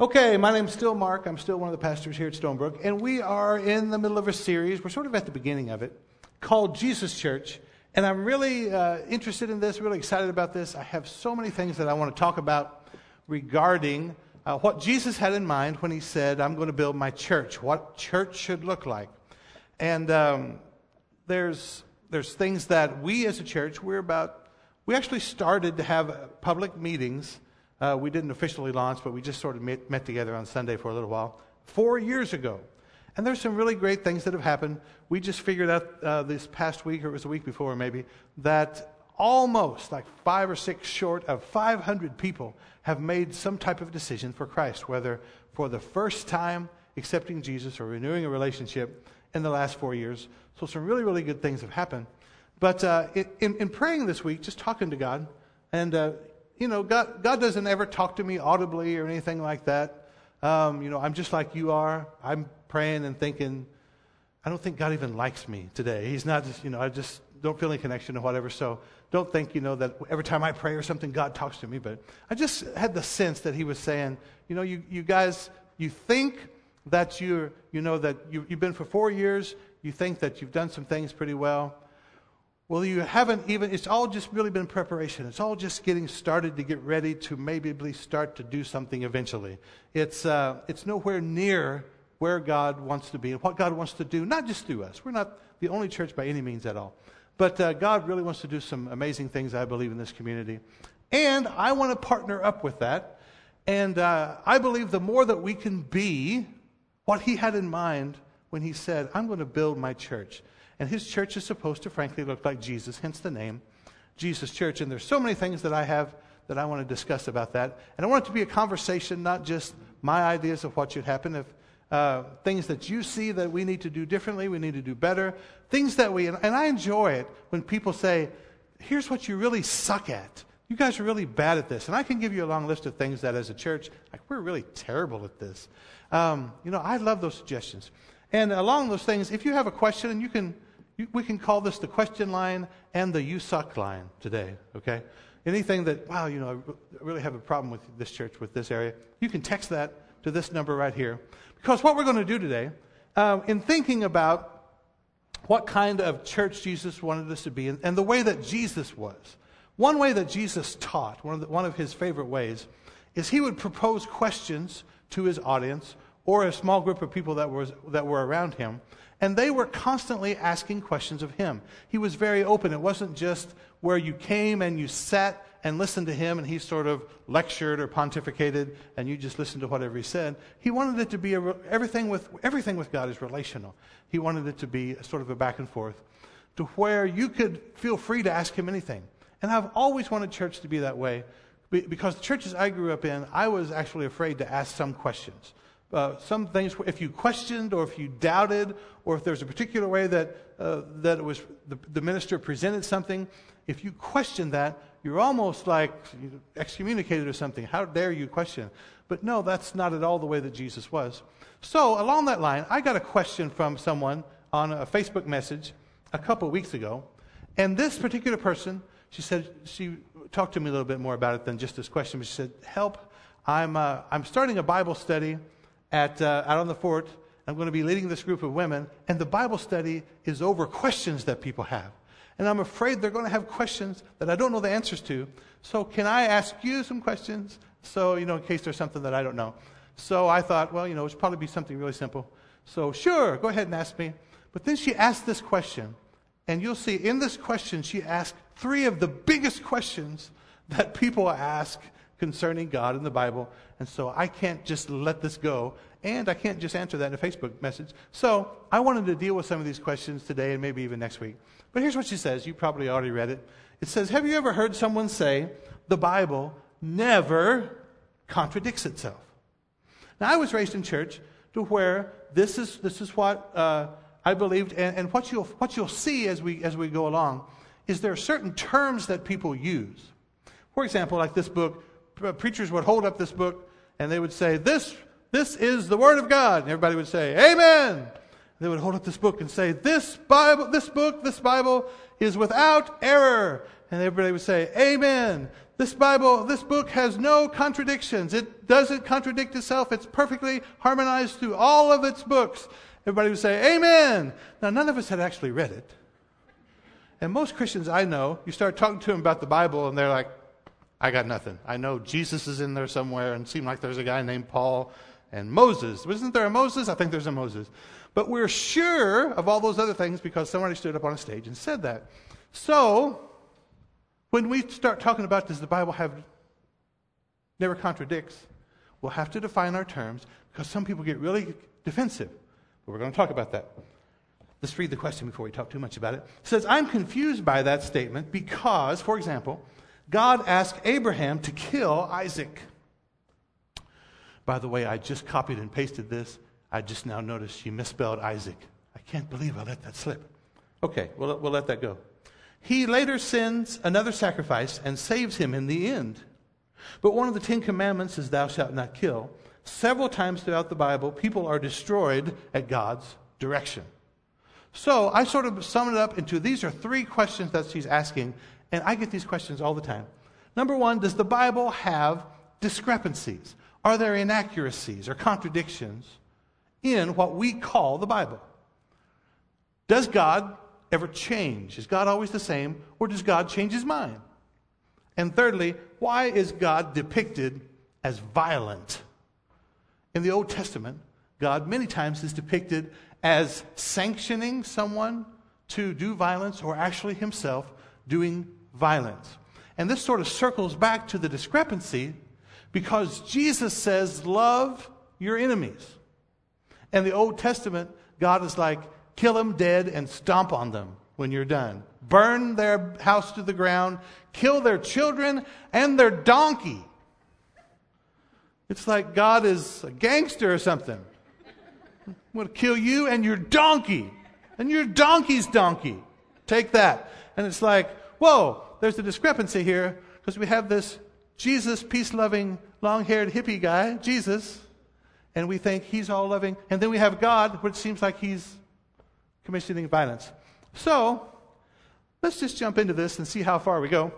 Okay, my name's still Mark. I'm still one of the pastors here at Stonebrook, and we are in the middle of a series. We're sort of at the beginning of it, called Jesus Church. And I'm really uh, interested in this, really excited about this. I have so many things that I want to talk about regarding uh, what Jesus had in mind when he said, I'm going to build my church, what church should look like. And um, there's, there's things that we as a church, we're about, we actually started to have public meetings uh, we didn't officially launch, but we just sort of met, met together on Sunday for a little while, four years ago. And there's some really great things that have happened. We just figured out uh, this past week, or it was a week before maybe, that almost like five or six short of 500 people have made some type of decision for Christ, whether for the first time accepting Jesus or renewing a relationship in the last four years. So some really, really good things have happened. But uh, in, in, praying this week, just talking to God, and uh, you know, God, God doesn't ever talk to me audibly or anything like that. Um, you know, I'm just like you are. I'm praying and thinking, I don't think God even likes me today. He's not just, you know, I just don't feel any connection or whatever. So don't think, you know, that every time I pray or something, God talks to me. But I just had the sense that He was saying, you know, you, you guys, you think that you're, you know, that you, you've been for four years, you think that you've done some things pretty well. Well, you haven't even, it's all just really been preparation. It's all just getting started to get ready to maybe start to do something eventually. It's, uh, it's nowhere near where God wants to be and what God wants to do, not just through us. We're not the only church by any means at all. But uh, God really wants to do some amazing things, I believe, in this community. And I want to partner up with that. And uh, I believe the more that we can be what He had in mind when He said, I'm going to build my church. And his church is supposed to, frankly, look like Jesus, hence the name, Jesus Church. And there's so many things that I have that I want to discuss about that. And I want it to be a conversation, not just my ideas of what should happen. If uh, things that you see that we need to do differently, we need to do better, things that we, and, and I enjoy it when people say, here's what you really suck at. You guys are really bad at this. And I can give you a long list of things that as a church, like, we're really terrible at this. Um, you know, I love those suggestions. And along those things, if you have a question, and you can we can call this the question line and the you suck line today, okay? Anything that, wow, you know, I really have a problem with this church, with this area, you can text that to this number right here. Because what we're going to do today, um, in thinking about what kind of church Jesus wanted us to be and, and, the way that Jesus was, one way that Jesus taught, one of, the, one of his favorite ways, is he would propose questions to his audience or a small group of people that, was, that were around him and they were constantly asking questions of him. He was very open. It wasn't just where you came and you sat and listened to him and he sort of lectured or pontificated and you just listened to whatever he said. He wanted it to be a, everything with everything with God is relational. He wanted it to be sort of a back and forth to where you could feel free to ask him anything. And I've always wanted church to be that way because the churches I grew up in, I was actually afraid to ask some questions uh, some things, if you questioned or if you doubted, or if there's a particular way that, uh, that it was the, the, minister presented something, if you question that, you're almost like excommunicated or something. How dare you question? But no, that's not at all the way that Jesus was. So, along that line, I got a question from someone on a Facebook message a couple of weeks ago. And this particular person, she said, she talked to me a little bit more about it than just this question, but she said, Help, I'm, uh, I'm starting a Bible study at, uh, out on the fort. I'm going to be leading this group of women, and the Bible study is over questions that people have. And I'm afraid they're going to have questions that I don't know the answers to. So, can I ask you some questions? So, you know, in case there's something that I don't know. So I thought, well, you know, it should probably be something really simple. So, sure, go ahead and ask me. But then she asked this question, and you'll see in this question, she asked three of the biggest questions that people ask concerning God in the Bible. And so I can't just let this go. And I can't just answer that in a Facebook message. So I wanted to deal with some of these questions today and maybe even next week. But here's what she says. You probably already read it. It says, Have you ever heard someone say the Bible never contradicts itself? Now, I was raised in church to where this is, this is what uh, I believed, and, and what, you'll, what you'll see as we, as we go along is there are certain terms that people use. For example, like this book, Uh, preachers would hold up this book and they would say, This, this is the Word of God. And everybody would say, Amen. They would hold up this book and say, This Bible, this book, this Bible is without error. And everybody would say, Amen. This Bible, this book has no contradictions. It doesn't contradict itself. It's perfectly harmonized through all of its books. Everybody would say, Amen. Now, none of us had actually read it. And most Christians I know, you start talking to them about the Bible, and they're like, I got nothing. I know Jesus is in there somewhere, and it seemed like there's a guy named Paul and Moses. Wasn't there a Moses? I think there's a Moses. But we're sure of all those other things because somebody stood up on a stage and said that. So, when we start talking about does the Bible have never contradicts, we'll have to define our terms because some people get really defensive. But we're going to talk about that. Let's read the question before we talk too much about it. It says, I'm confused by that statement because, for example, God asked Abraham to kill Isaac. By the way, I just copied and pasted this. I just now noticed you misspelled Isaac. I can't believe I let that slip. Okay, we'll, we'll let that go. He later sends another sacrifice and saves him in the end. But one of the Ten Commandments is, Thou shalt not kill. Several times throughout the Bible, people are destroyed at God's direction. So I sort of sum it up into these are three questions that she's asking, and I get these questions all the time. Number one, does the Bible have discrepancies? Are there inaccuracies or contradictions in what we call the Bible? Does God ever change? Is God always the same, or does God change his mind? And thirdly, why is God depicted as violent? In the Old Testament, God many times is depicted as sanctioning someone to do violence or actually himself doing violence. And this sort of circles back to the discrepancy because Jesus says, Love your enemies. And the Old Testament, God is like, kill them dead and stomp on them when you're done. Burn their house to the ground, kill their children and their donkey. It's like God is a gangster or something. I'm going to kill you and your donkey and your donkey's donkey. Take that. And it's like, whoa, there's a discrepancy here because we have this Jesus, peace loving, long haired hippie guy, Jesus, and we think he's all loving. And then we have God, which seems like he's commissioning violence. So, let's just jump into this and see how far we go.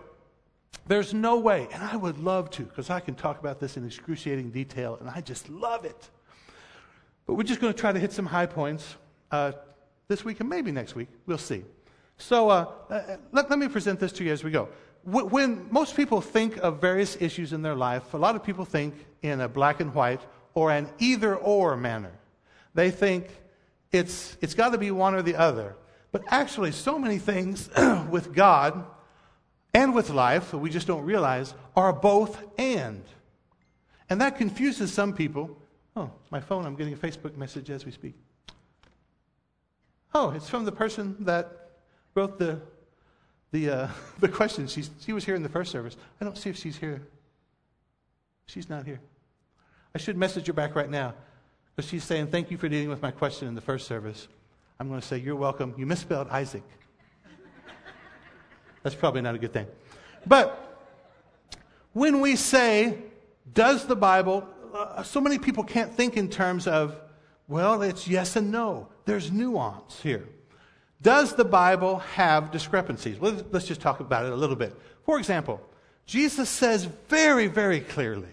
There's no way, and I would love to, because I can talk about this in excruciating detail, and I just love it. But we're just going to try to hit some high points uh, this week and maybe next week. We'll see. So, uh, uh let, let me present this to you as we go. When most people think of various issues in their life, a lot of people think in a black and white or an either or manner. They think it's, it's got to be one or the other. But actually, so many things with God and with life that we just don't realize are both and. And that confuses some people. Oh, my phone, I'm getting a Facebook message as we speak. Oh, it's from the person that wrote the, the, uh, the question. She's, she was here in the first service. I don't see if she's here. She's not here. I should message her back right now. But she's saying, Thank you for dealing with my question in the first service. I'm going to say, You're welcome. You misspelled Isaac. That's probably not a good thing. But when we say, Does the Bible, uh, so many people can't think in terms of, well, it's yes and no. There's nuance here. Does the Bible have discrepancies? Well, let's just talk about it a little bit. For example, Jesus says very, very clearly,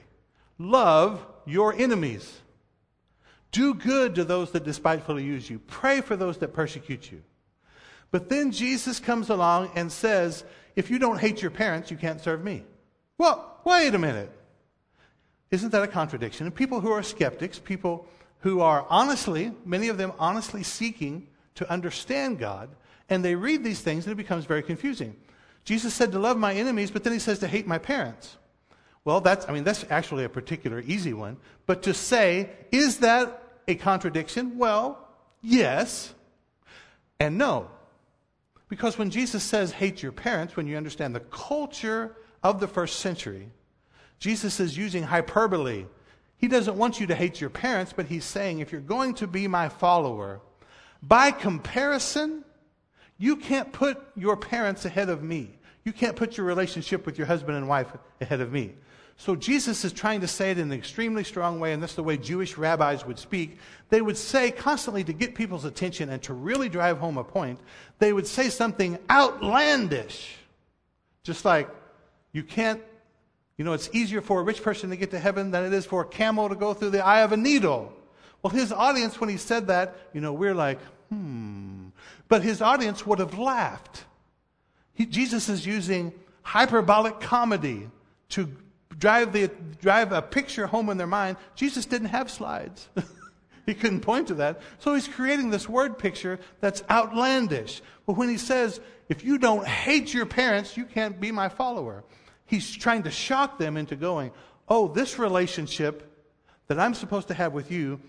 Love your enemies. Do good to those that despitefully use you. Pray for those that persecute you. But then Jesus comes along and says, if you don't hate your parents, you can't serve me. Well, wait a minute. Isn't that a contradiction? And people who are skeptics, people who are honestly, many of them honestly seeking to understand God, and they read these things and it becomes very confusing. Jesus said to love my enemies, but then he says to hate my parents. Well, that's, I mean, that's actually a particular easy one. But to say, is that a contradiction? Well, yes and no. Because when Jesus says hate your parents, when you understand the culture of the first century, Jesus is using hyperbole. He doesn't want you to hate your parents, but he's saying if you're going to be my follower, by comparison, you can't put your parents ahead of me. You can't put your relationship with your husband and wife ahead of me. So Jesus is trying to say it in an extremely strong way, and that's the way Jewish rabbis would speak. They would say constantly to get people's attention and to really drive home a point, they would say something outlandish. Just like, you can't You know, it's easier for a rich person to get to heaven than it is for a camel to go through the eye of a needle. Well, his audience, when he said that, you know, we're like, hmm. But his audience would have laughed. He, Jesus is using hyperbolic comedy to drive, the, drive a picture home in their mind. Jesus didn't have slides. he couldn't point to that. So he's creating this word picture that's outlandish. But when he says, if you don't hate your parents, you can't be my follower, he's trying to shock them into going, oh, this relationship that I'm supposed to have with you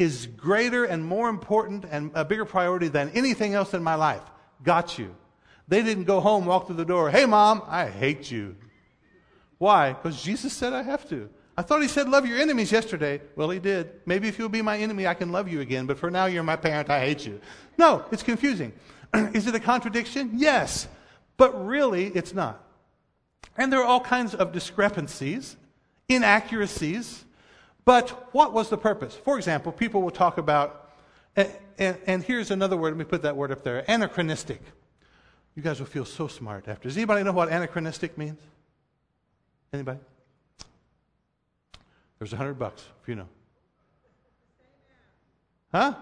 is greater and more important and a bigger priority than anything else in my life. Got you. They didn't go home, walk through the door, hey, mom, I hate you. Why? Because Jesus said I have to. I thought he said love your enemies yesterday. Well, he did. Maybe if you'll be my enemy, I can love you again. But for now, you're my parent. I hate you. No, it's confusing. Is it a contradiction? Yes. But really, it's not. And there are all kinds of discrepancies, inaccuracies. But what was the purpose? For example, people will talk about, and, and, here's another word, let me put that word up there anachronistic. You guys will feel so smart after. Does anybody know what anachronistic means? Anybody? There's a hundred bucks if you know. Huh?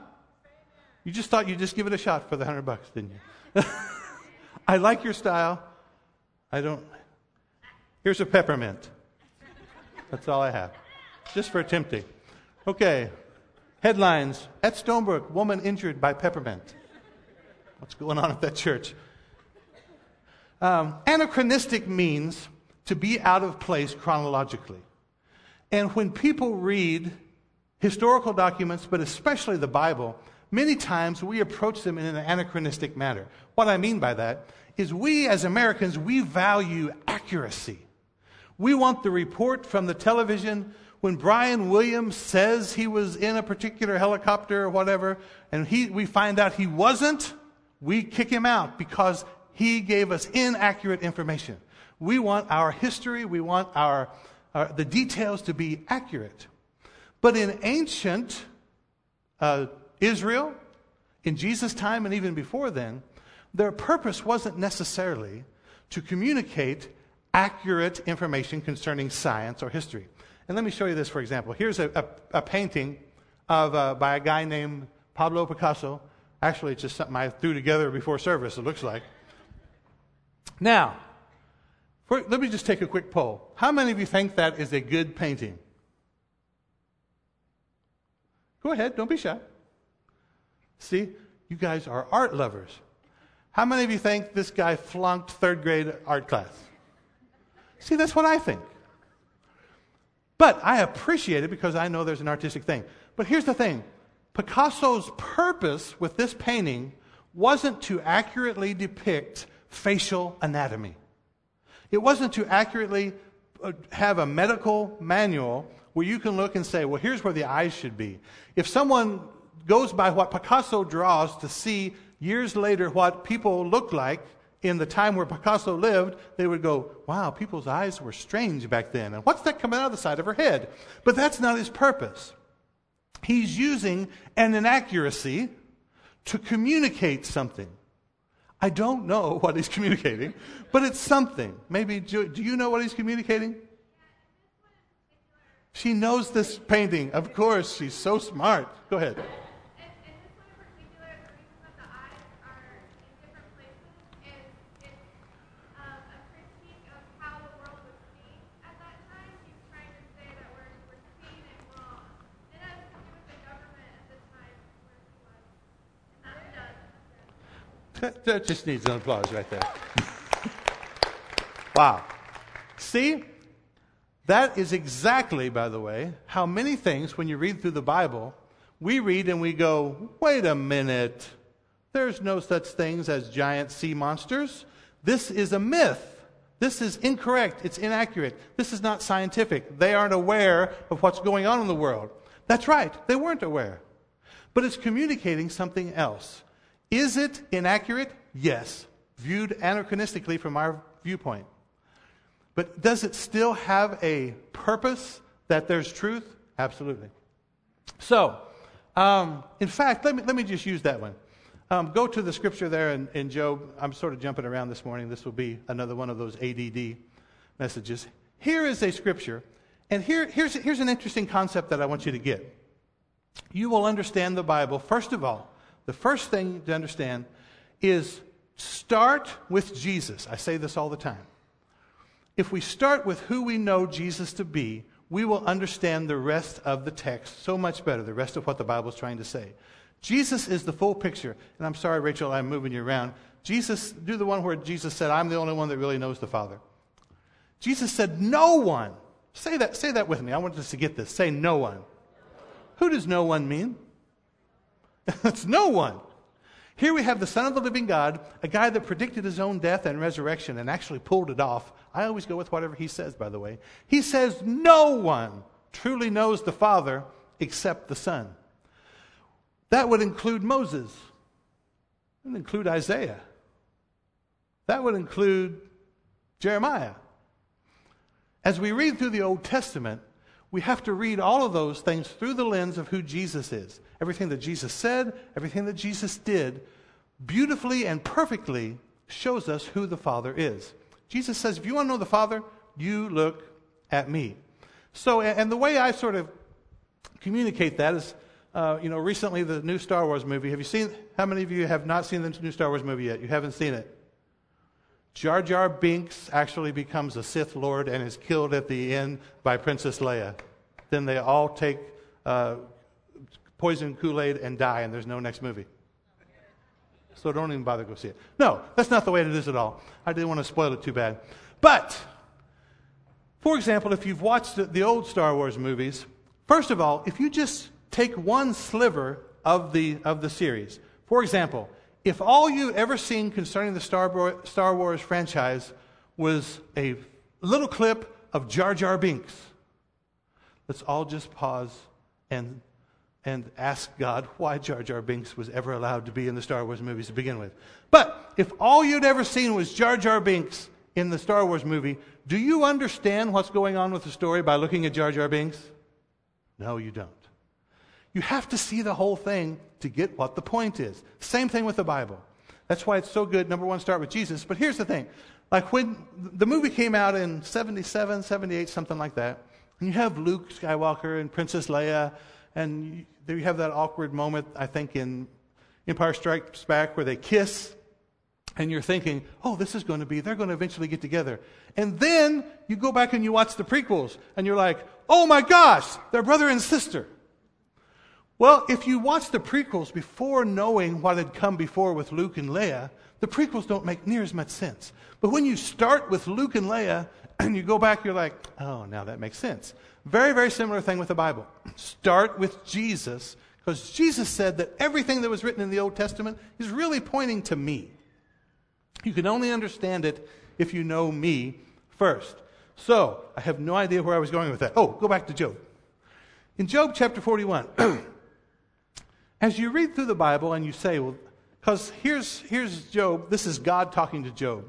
You just thought you'd just give it a shot for the hundred bucks, didn't you? I like your style. I don't. Here's a peppermint. That's all I have. Just for tempting. Okay. Headlines At Stonebrook, woman injured by peppermint. What's going on at that church? Um, anachronistic means to be out of place chronologically. And when people read historical documents, but especially the Bible, many times we approach them in an anachronistic manner. What I mean by that is we as Americans, we value accuracy. We want the report from the television when Brian Williams says he was in a particular helicopter or whatever, and he, we find out he wasn't, we kick him out because he gave us inaccurate information. We want our history, we want our, our the details to be accurate. But in ancient uh, Israel, in Jesus' time and even before then, their purpose wasn't necessarily to communicate accurate information concerning science or history. And let me show you this, for example. Here's a, a, a painting of, uh, by a guy named Pablo Picasso. Actually, it's just something I threw together before service, it looks like. Now, for, let me just take a quick poll. How many of you think that is a good painting? Go ahead, don't be shy. See, you guys are art lovers. How many of you think this guy flunked third grade art class? See, that's what I think. But I appreciate it because I know there's an artistic thing. But here's the thing Picasso's purpose with this painting wasn't to accurately depict facial anatomy. It wasn't to accurately uh, have a medical manual where you can look and say, well, here's where the eyes should be. If someone goes by what Picasso draws to see years later what people look like in the time where Picasso lived, they would go, wow, people's eyes were strange back then. And what's that coming out of the side of her head? But that's not his purpose. He's using an inaccuracy to communicate something. I don't know what he's communicating, but it's something. Maybe, do you know what he's communicating? She knows this painting. Of course, she's so smart. Go ahead. That just needs an applause right there. wow. See? That is exactly, by the way, how many things, when you read through the Bible, we read and we go, wait a minute. There's no such things as giant sea monsters. This is a myth. This is incorrect. It's inaccurate. This is not scientific. They aren't aware of what's going on in the world. That's right. They weren't aware. But it's communicating something else. Is it inaccurate? Yes, viewed anachronistically from our viewpoint. But does it still have a purpose that there's truth? Absolutely. So, um, in fact, let me, let me just use that one. Um, go to the scripture there in, in Job. I'm sort of jumping around this morning. This will be another one of those ADD messages. Here is a scripture, and here, here's, here's an interesting concept that I want you to get. You will understand the Bible, first of all, the first thing to understand is start with Jesus. I say this all the time. If we start with who we know Jesus to be, we will understand the rest of the text so much better, the rest of what the Bible is trying to say. Jesus is the full picture. And I'm sorry, Rachel, I'm moving you around. Jesus, do the one where Jesus said, I'm the only one that really knows the Father. Jesus said, No one. Say that, say that with me. I want us to get this. Say no one. Who does no one mean? It's no one. Here we have the Son of the living God, a guy that predicted his own death and resurrection and actually pulled it off. I always go with whatever he says, by the way. He says, No one truly knows the Father except the Son. That would include Moses, that would include Isaiah, that would include Jeremiah. As we read through the Old Testament, we have to read all of those things through the lens of who Jesus is. Everything that Jesus said, everything that Jesus did, beautifully and perfectly shows us who the Father is. Jesus says, if you want to know the Father, you look at me. So, and the way I sort of communicate that is, uh, you know, recently the new Star Wars movie. Have you seen, how many of you have not seen the new Star Wars movie yet? You haven't seen it? Jar Jar Binks actually becomes a Sith Lord and is killed at the end by Princess Leia. Then they all take uh, poison Kool Aid and die, and there's no next movie. So don't even bother to go see it. No, that's not the way it is at all. I didn't want to spoil it too bad. But, for example, if you've watched the old Star Wars movies, first of all, if you just take one sliver of the, of the series, for example, if all you've ever seen concerning the Star Wars franchise was a little clip of Jar Jar Binks, let's all just pause and, and ask God why Jar Jar Binks was ever allowed to be in the Star Wars movies to begin with. But if all you'd ever seen was Jar Jar Binks in the Star Wars movie, do you understand what's going on with the story by looking at Jar Jar Binks? No, you don't. You have to see the whole thing to get what the point is. Same thing with the Bible. That's why it's so good. Number one, start with Jesus. But here's the thing. Like when the movie came out in 77, 78, something like that, and you have Luke Skywalker and Princess Leia, and you, you have that awkward moment, I think, in Empire Strikes Back where they kiss, and you're thinking, oh, this is going to be, they're going to eventually get together. And then you go back and you watch the prequels, and you're like, oh my gosh, they're brother and sister. Well, if you watch the prequels before knowing what had come before with Luke and Leia, the prequels don't make near as much sense. But when you start with Luke and Leia and you go back, you're like, oh, now that makes sense. Very, very similar thing with the Bible. Start with Jesus, because Jesus said that everything that was written in the Old Testament is really pointing to me. You can only understand it if you know me first. So, I have no idea where I was going with that. Oh, go back to Job. In Job chapter 41, As you read through the Bible and you say, well, because here's, here's Job, this is God talking to Job.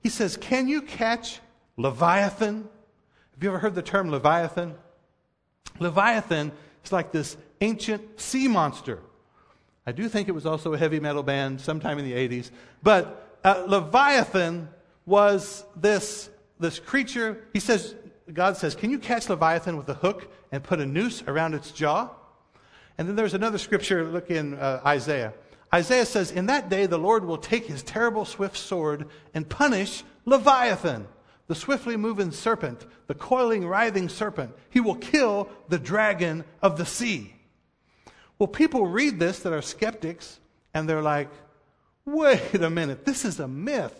He says, Can you catch Leviathan? Have you ever heard the term Leviathan? Leviathan is like this ancient sea monster. I do think it was also a heavy metal band sometime in the 80s. But uh, Leviathan was this, this creature. He says, God says, Can you catch Leviathan with a hook and put a noose around its jaw? And then there's another scripture, look in uh, Isaiah. Isaiah says, In that day the Lord will take his terrible swift sword and punish Leviathan, the swiftly moving serpent, the coiling, writhing serpent. He will kill the dragon of the sea. Well, people read this that are skeptics, and they're like, wait a minute, this is a myth.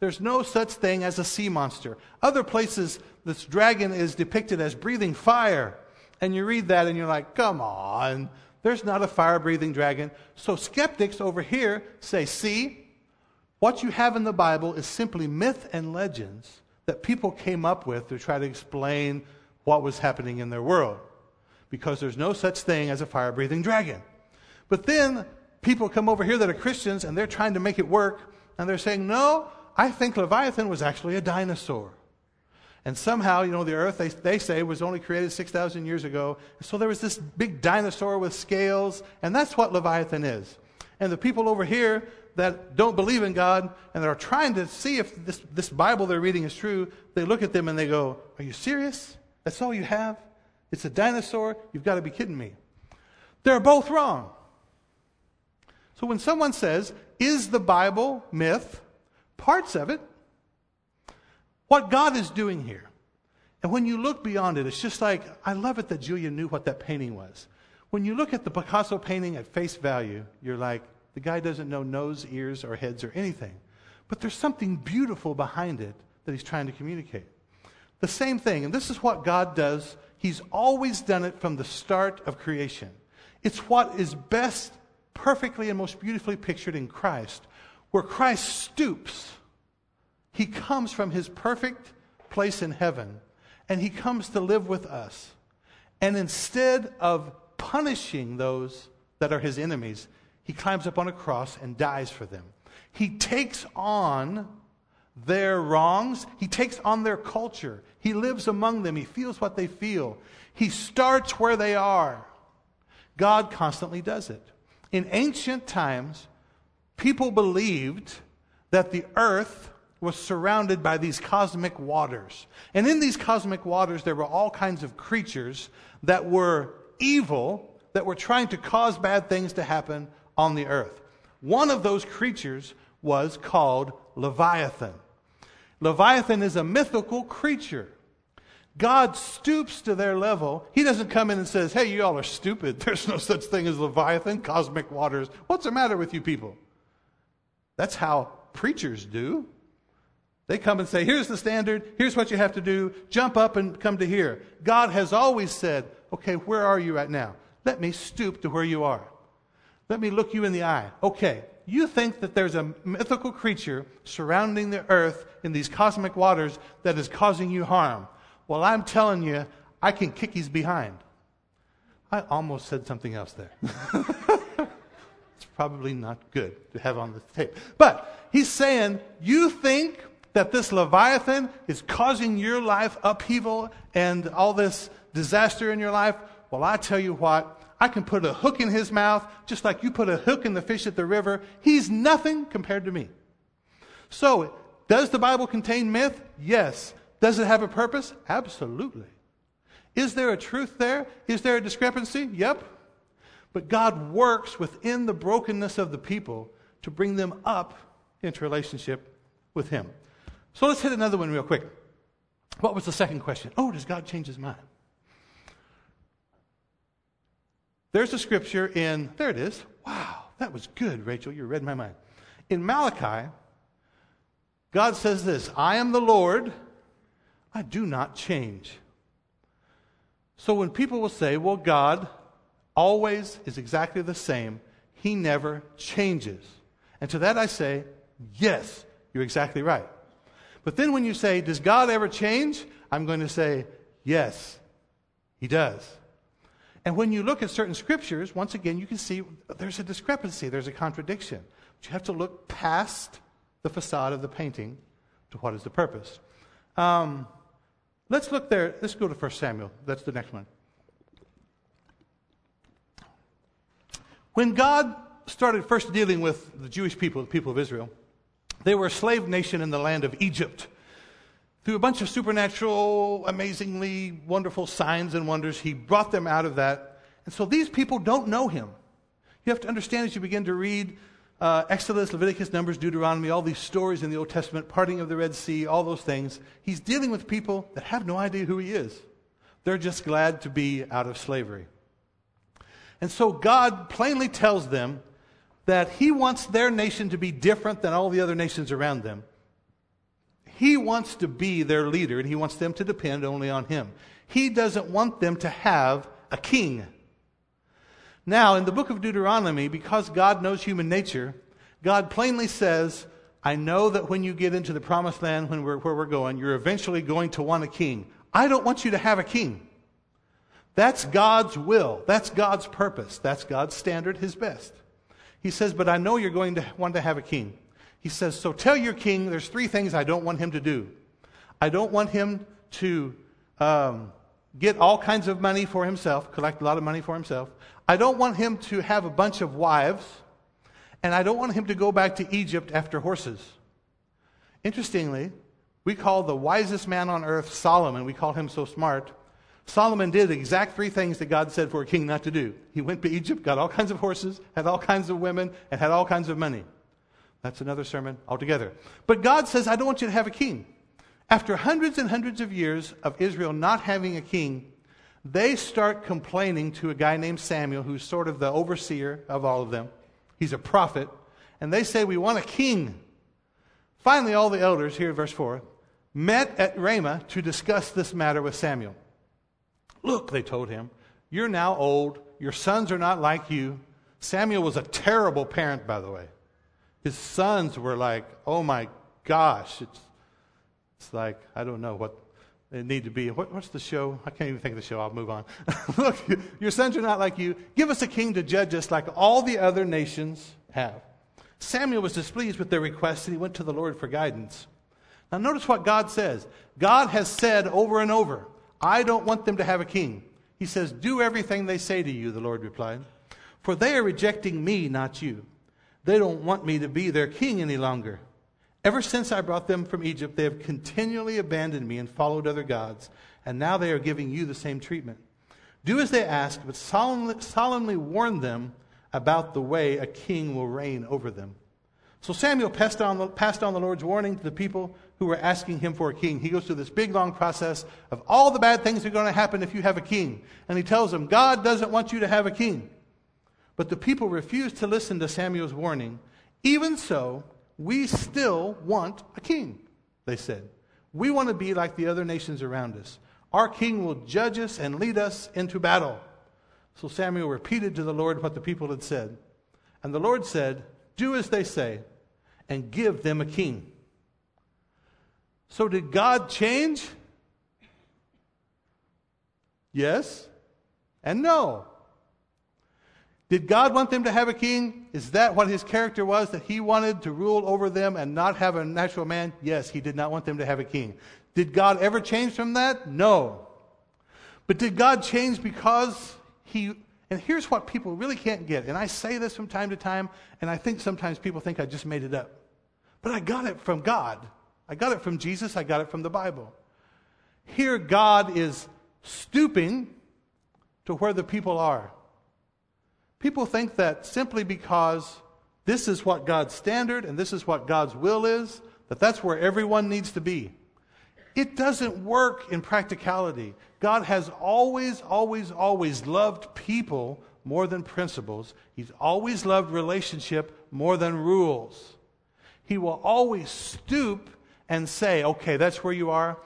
There's no such thing as a sea monster. Other places, this dragon is depicted as breathing fire and you read that and you're like, come on, there's not a fire breathing dragon. So skeptics over here say, see, what you have in the Bible is simply myth and legends that people came up with to try to explain what was happening in their world. Because there's no such thing as a fire breathing dragon. But then people come over here that are Christians and they're trying to make it work and they're saying, no, I think Leviathan was actually a dinosaur. And somehow, you know, the earth, they, they say, was only created 6,000 years ago. So there was this big dinosaur with scales, and that's what Leviathan is. And the people over here that don't believe in God and that are trying to see if this, this Bible they're reading is true, they look at them and they go, Are you serious? That's all you have? It's a dinosaur? You've got to be kidding me. They're both wrong. So when someone says, Is the Bible myth? Parts of it. What God is doing here. And when you look beyond it, it's just like, I love it that Julia knew what that painting was. When you look at the Picasso painting at face value, you're like, the guy doesn't know nose, ears, or heads or anything. But there's something beautiful behind it that he's trying to communicate. The same thing, and this is what God does. He's always done it from the start of creation. It's what is best, perfectly, and most beautifully pictured in Christ, where Christ stoops. He comes from his perfect place in heaven, and he comes to live with us. And instead of punishing those that are his enemies, he climbs up on a cross and dies for them. He takes on their wrongs, he takes on their culture. He lives among them, he feels what they feel. He starts where they are. God constantly does it. In ancient times, people believed that the earth was surrounded by these cosmic waters. And in these cosmic waters, there were all kinds of creatures that were evil, that were trying to cause bad things to happen on the earth. One of those creatures was called Leviathan. Leviathan is a mythical creature. God stoops to their level. He doesn't come in and says, Hey, you all are stupid. There's no such thing as Leviathan, cosmic waters. What's the matter with you people? That's how preachers do. They come and say, Here's the standard. Here's what you have to do. Jump up and come to here. God has always said, Okay, where are you right now? Let me stoop to where you are. Let me look you in the eye. Okay, you think that there's a mythical creature surrounding the earth in these cosmic waters that is causing you harm. Well, I'm telling you, I can kick his behind. I almost said something else there. it's probably not good to have on the tape. But he's saying, You think that this Leviathan is causing your life upheaval and all this disaster in your life? Well, I tell you what, I can put a hook in his mouth, just like you put a hook in the fish at the river. He's nothing compared to me. So, does the Bible contain myth? Yes. Does it have a purpose? Absolutely. Is there a truth there? Is there a discrepancy? Yep. But God works within the brokenness of the people to bring them up into relationship with Him. So let's hit another one real quick. What was the second question? Oh, does God change His mind? There's a scripture in, there it is. Wow, that was good, Rachel. You read my mind. In Malachi, God says this I am the Lord, I do not change. So when people will say, well, God always is exactly the same, He never changes. And to that I say, yes, you're exactly right. But then when you say, does God ever change? I'm going to say, yes, He does. And when you look at certain scriptures, once again, you can see there's a discrepancy, there's a contradiction. But you have to look past the facade of the painting to what is the purpose. Um, let's look there. Let's go to 1 Samuel. That's the next one. When God started first dealing with the Jewish people, the people of Israel, they were a slave nation in the land of Egypt. Through a bunch of supernatural, amazingly wonderful signs and wonders, he brought them out of that. And so these people don't know him. You have to understand as you begin to read uh, Exodus, Leviticus, Numbers, Deuteronomy, all these stories in the Old Testament, parting of the Red Sea, all those things. He's dealing with people that have no idea who he is. They're just glad to be out of slavery. And so God plainly tells them that he wants their nation to be different than all the other nations around them. He wants to be their leader and he wants them to depend only on him. He doesn't want them to have a king. Now, in the book of Deuteronomy, because God knows human nature, God plainly says, I know that when you get into the promised land, when we're, where we're going, you're eventually going to want a king. I don't want you to have a king. That's God's will. That's God's purpose. That's God's standard, his best. He says, but I know you're going to want to have a king. He says, So tell your king there's three things I don't want him to do. I don't want him to um, get all kinds of money for himself, collect a lot of money for himself. I don't want him to have a bunch of wives. and I don't want him to go back to Egypt after horses. Interestingly, we call the wisest man on earth Solomon, we call him so smart. Solomon did the exact three things that God said for a king not to do. He went to Egypt, got all kinds of horses, had all kinds of women, and had all kinds of money. That's another sermon altogether. But God says, I don't want you to have a king. After hundreds and hundreds of years of Israel not having a king, they start complaining to a guy named Samuel, who's sort of the overseer of all of them. He's a prophet. And they say, We want a king. Finally, all the elders, here verse 4, met at Ramah to discuss this matter with Samuel. Look, they told him, you're now old. Your sons are not like you. Samuel was a terrible parent, by the way. His sons were like, oh my gosh, it's, it's like, I don't know what they need to be. What, what's the show? I can't even think of the show. I'll move on. Look, your sons are not like you. Give us a king to judge us like all the other nations have. Samuel was displeased with their request and he went to the Lord for guidance. Now, notice what God says. God has said over and over, I don't want them to have a king. He says, Do everything they say to you, the Lord replied. For they are rejecting me, not you. They don't want me to be their king any longer. Ever since I brought them from Egypt, they have continually abandoned me and followed other gods, and now they are giving you the same treatment. Do as they ask, but solemnly, solemnly warn them about the way a king will reign over them. So Samuel passed on, the, passed on the Lord's warning to the people who were asking him for a king. He goes through this big, long process of all the bad things that are going to happen if you have a king. And he tells them, God doesn't want you to have a king. But the people refused to listen to Samuel's warning. Even so, we still want a king, they said. We want to be like the other nations around us. Our king will judge us and lead us into battle. So Samuel repeated to the Lord what the people had said. And the Lord said, Do as they say, and give them a king. So did God change? Yes and no. Did God want them to have a king? Is that what his character was, that he wanted to rule over them and not have a natural man? Yes, he did not want them to have a king. Did God ever change from that? No. But did God change because he. And here's what people really can't get. And I say this from time to time, and I think sometimes people think I just made it up. But I got it from God. I got it from Jesus. I got it from the Bible. Here, God is stooping to where the people are. People think that simply because this is what God's standard and this is what God's will is, that that's where everyone needs to be. It doesn't work in practicality. God has always, always, always loved people more than principles. He's always loved relationship more than rules. He will always stoop and say, okay, that's where you are.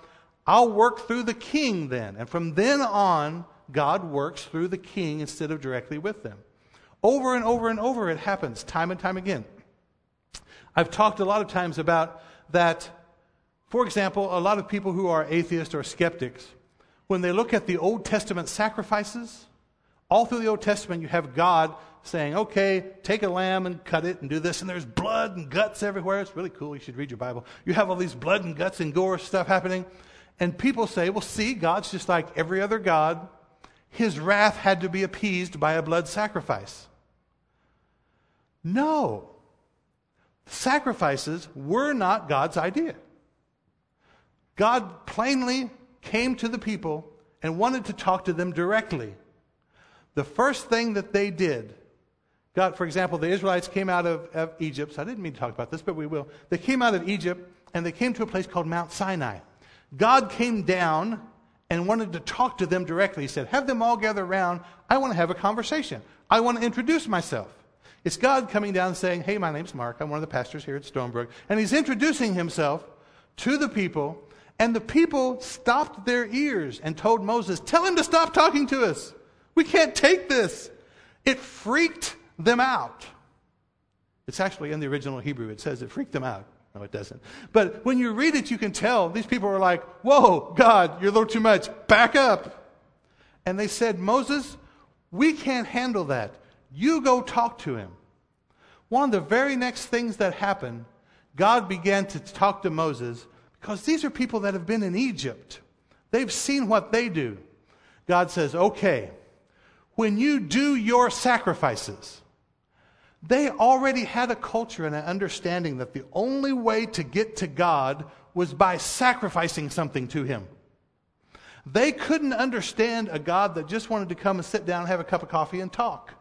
I'll work through the king then. And from then on, God works through the king instead of directly with them. Over and over and over, it happens time and time again. I've talked a lot of times about that, for example, a lot of people who are atheists or skeptics, when they look at the Old Testament sacrifices, all through the Old Testament, you have God saying, okay, take a lamb and cut it and do this, and there's blood and guts everywhere. It's really cool. You should read your Bible. You have all these blood and guts and gore stuff happening. And people say, well, see, God's just like every other God. His wrath had to be appeased by a blood sacrifice. No. Sacrifices were not God's idea. God plainly came to the people and wanted to talk to them directly. The first thing that they did, God, for example, the Israelites came out of, of Egypt. So I didn't mean to talk about this, but we will. They came out of Egypt and they came to a place called Mount Sinai. God came down and wanted to talk to them directly. He said, Have them all gather around. I want to have a conversation. I want to introduce myself. It's God coming down and saying, Hey, my name's Mark. I'm one of the pastors here at Stonebrook. And he's introducing himself to the people. And the people stopped their ears and told Moses, Tell him to stop talking to us. We can't take this. It freaked them out. It's actually in the original Hebrew. It says it freaked them out. No, it doesn't. But when you read it, you can tell these people are like, Whoa, God, you're a little too much. Back up. And they said, Moses, we can't handle that. You go talk to him. One of the very next things that happened, God began to talk to Moses because these are people that have been in Egypt. They've seen what they do. God says, okay, when you do your sacrifices, They already had a culture and an understanding that the only way to get to God was by sacrificing something to Him. They couldn't understand a God that just wanted to come and sit down and have a cup of coffee and talk.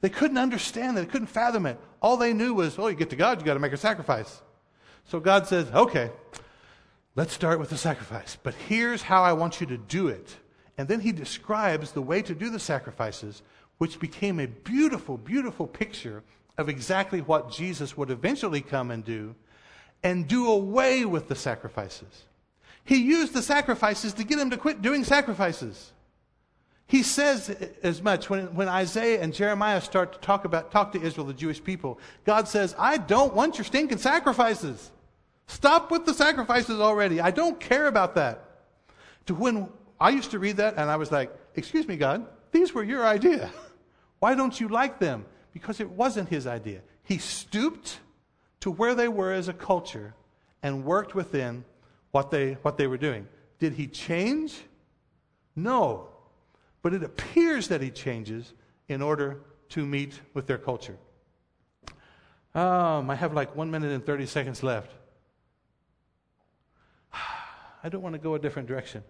They couldn't understand that. They couldn't fathom it. All they knew was, oh, you get to God, you got to make a sacrifice. So God says, okay, let's start with the sacrifice. But here's how I want you to do it. And then he describes the way to do the sacrifices, which became a beautiful, beautiful picture of exactly what Jesus would eventually come and do and do away with the sacrifices. He used the sacrifices to get him to quit doing sacrifices. He says as much when, when Isaiah and Jeremiah start to talk about talk to Israel, the Jewish people. God says, "I don't want your stinking sacrifices. Stop with the sacrifices already. I don't care about that." To when I used to read that and I was like, "Excuse me, God, these were your idea. Why don't you like them?" Because it wasn't his idea. He stooped to where they were as a culture and worked within what they what they were doing. Did he change? No. But it appears that he changes in order to meet with their culture. Um, I have like one minute and 30 seconds left. I don't want to go a different direction.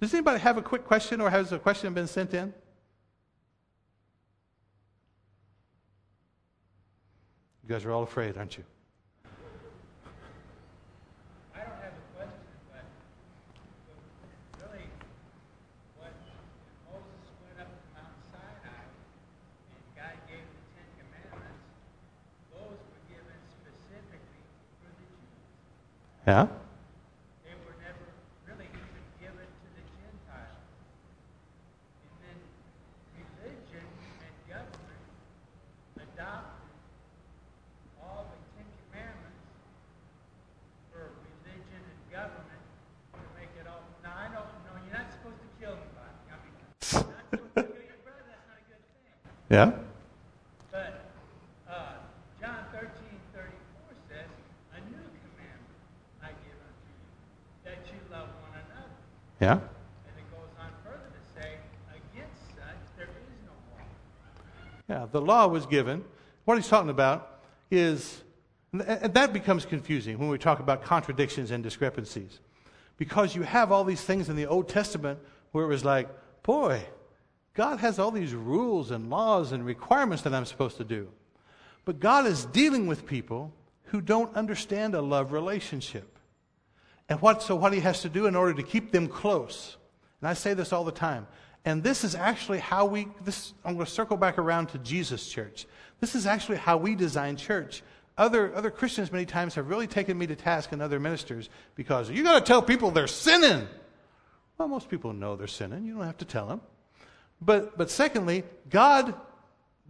Does anybody have a quick question or has a question been sent in? You guys are all afraid, aren't you? Yeah? They were never really even given to the Gentiles. And then religion and government adopted all the Ten Commandments for religion and government to make it all. Now, I don't know, you're not supposed to kill anybody. I mean, you're not supposed to kill your brother, that's not a good Yeah? Uh, yeah? And it goes on further to say, against such there is no law. Yeah, the law was given. What he's talking about is, and that becomes confusing when we talk about contradictions and discrepancies. Because you have all these things in the Old Testament where it was like, boy, God has all these rules and laws and requirements that I'm supposed to do. But God is dealing with people who don't understand a love relationship. And what, so what he has to do in order to keep them close. And I say this all the time. And this is actually how we, this, I'm going to circle back around to Jesus Church. This is actually how we design church. Other, other Christians many times have really taken me to task and other ministers because you got to tell people they're sinning. Well, most people know they're sinning. You don't have to tell them. But, but secondly, God,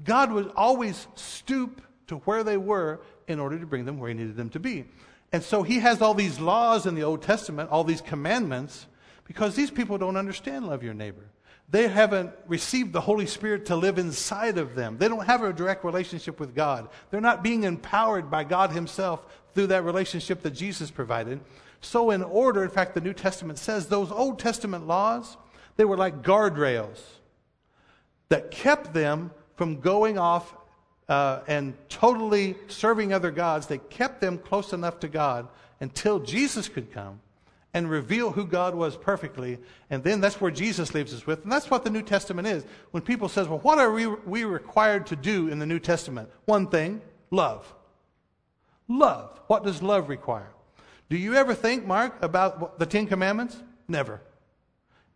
God would always stoop to where they were in order to bring them where he needed them to be. And so he has all these laws in the Old Testament, all these commandments, because these people don't understand love your neighbor. They haven't received the Holy Spirit to live inside of them. They don't have a direct relationship with God. They're not being empowered by God Himself through that relationship that Jesus provided. So, in order, in fact, the New Testament says those Old Testament laws, they were like guardrails that kept them from going off uh, and totally serving other gods, they kept them close enough to God until Jesus could come and reveal who God was perfectly. And then that's where Jesus leaves us with. And that's what the New Testament is. When people says, well, what are we, we required to do in the New Testament? One thing, love. Love. What does love require? Do you ever think, Mark, about the Ten Commandments? Never.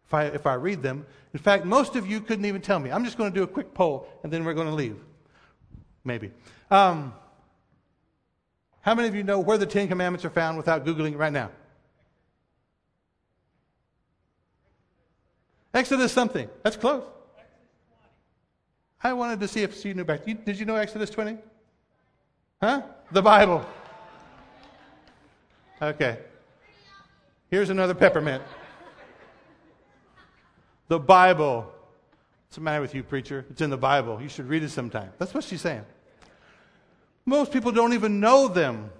If I, if I read them. In fact, most of you couldn't even tell me. I'm just going to do a quick poll and then we're going to leave. Maybe. Um, how many of you know where the Ten Commandments are found without Googling it right now? Exodus something. That's close. I wanted to see if you knew back. Did you know Exodus 20? Huh? The Bible. Okay. Here's another peppermint. The Bible. What's the matter with you, preacher? It's in the Bible. You should read it sometime. That's what she's saying. Most people don't even know them.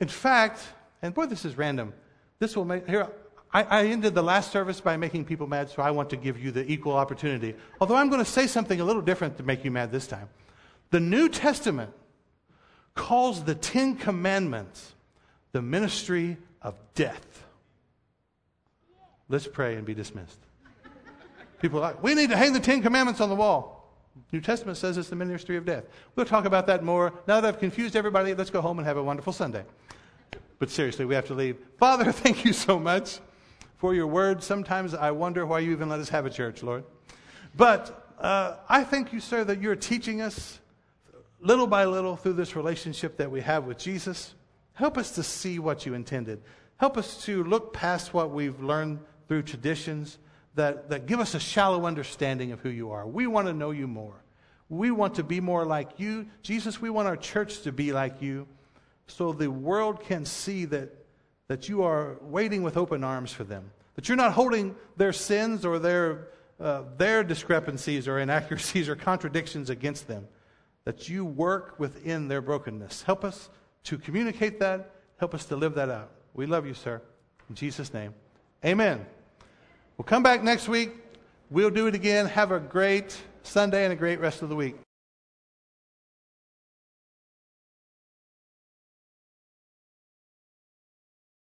In fact, and boy, this is random. This will make, here, I, I, ended the last service by making people mad, so I want to give you the equal opportunity. Although I'm going to say something a little different to make you mad this time. The New Testament calls the Ten Commandments the ministry of death. Let's pray and be dismissed. People are like, we need to hang the Ten Commandments on the wall. New Testament says it's the ministry of death. We'll talk about that more. Now that I've confused everybody, let's go home and have a wonderful Sunday. But seriously, we have to leave. Father, thank you so much for your word. Sometimes I wonder why you even let us have a church, Lord. But uh, I thank you, sir, that you're teaching us little by little through this relationship that we have with Jesus. Help us to see what you intended. Help us to look past what we've learned through traditions that, that give us a shallow understanding of who you are. We want to know you more. We want to be more like you. Jesus, we want our church to be like you so the world can see that, that you are waiting with open arms for them, that you're not holding their sins or their, uh, their discrepancies or inaccuracies or contradictions against them, that you work within their brokenness. Help us to communicate that, help us to live that out. We love you, sir. In Jesus' name, amen. We'll come back next week. We'll do it again. Have a great Sunday and a great rest of the week.